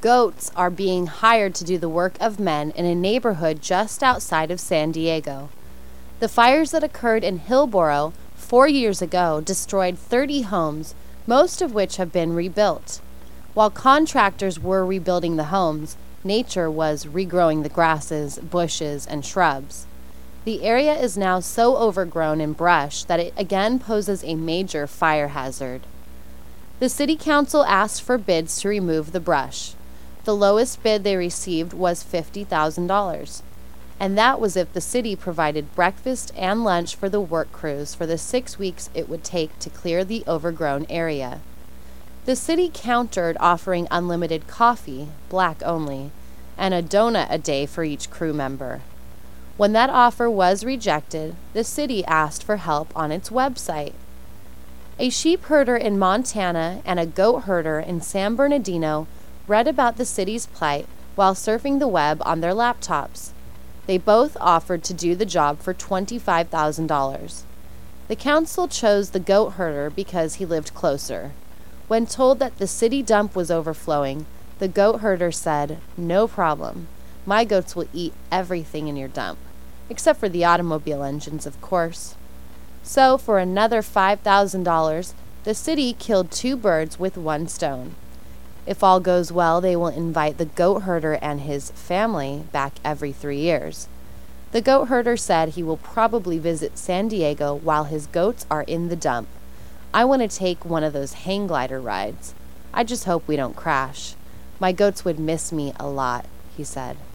Goats are being hired to do the work of men in a neighborhood just outside of San Diego. The fires that occurred in Hillboro four years ago destroyed 30 homes, most of which have been rebuilt. While contractors were rebuilding the homes, nature was regrowing the grasses, bushes, and shrubs. The area is now so overgrown in brush that it again poses a major fire hazard. The City Council asked for bids to remove the brush. The lowest bid they received was $50,000. And that was if the city provided breakfast and lunch for the work crews for the six weeks it would take to clear the overgrown area. The city countered offering unlimited coffee, black only, and a donut a day for each crew member. When that offer was rejected, the city asked for help on its website. A sheep herder in Montana and a goat herder in San Bernardino read about the city's plight while surfing the web on their laptops. They both offered to do the job for $25,000. The council chose the goat herder because he lived closer. When told that the city dump was overflowing, the goat herder said, No problem. My goats will eat everything in your dump, except for the automobile engines, of course. So, for another $5,000, the city killed two birds with one stone. If all goes well, they will invite the goat herder and his family back every three years. The goat herder said he will probably visit San Diego while his goats are in the dump. I want to take one of those hang glider rides. I just hope we don't crash. My goats would miss me a lot, he said.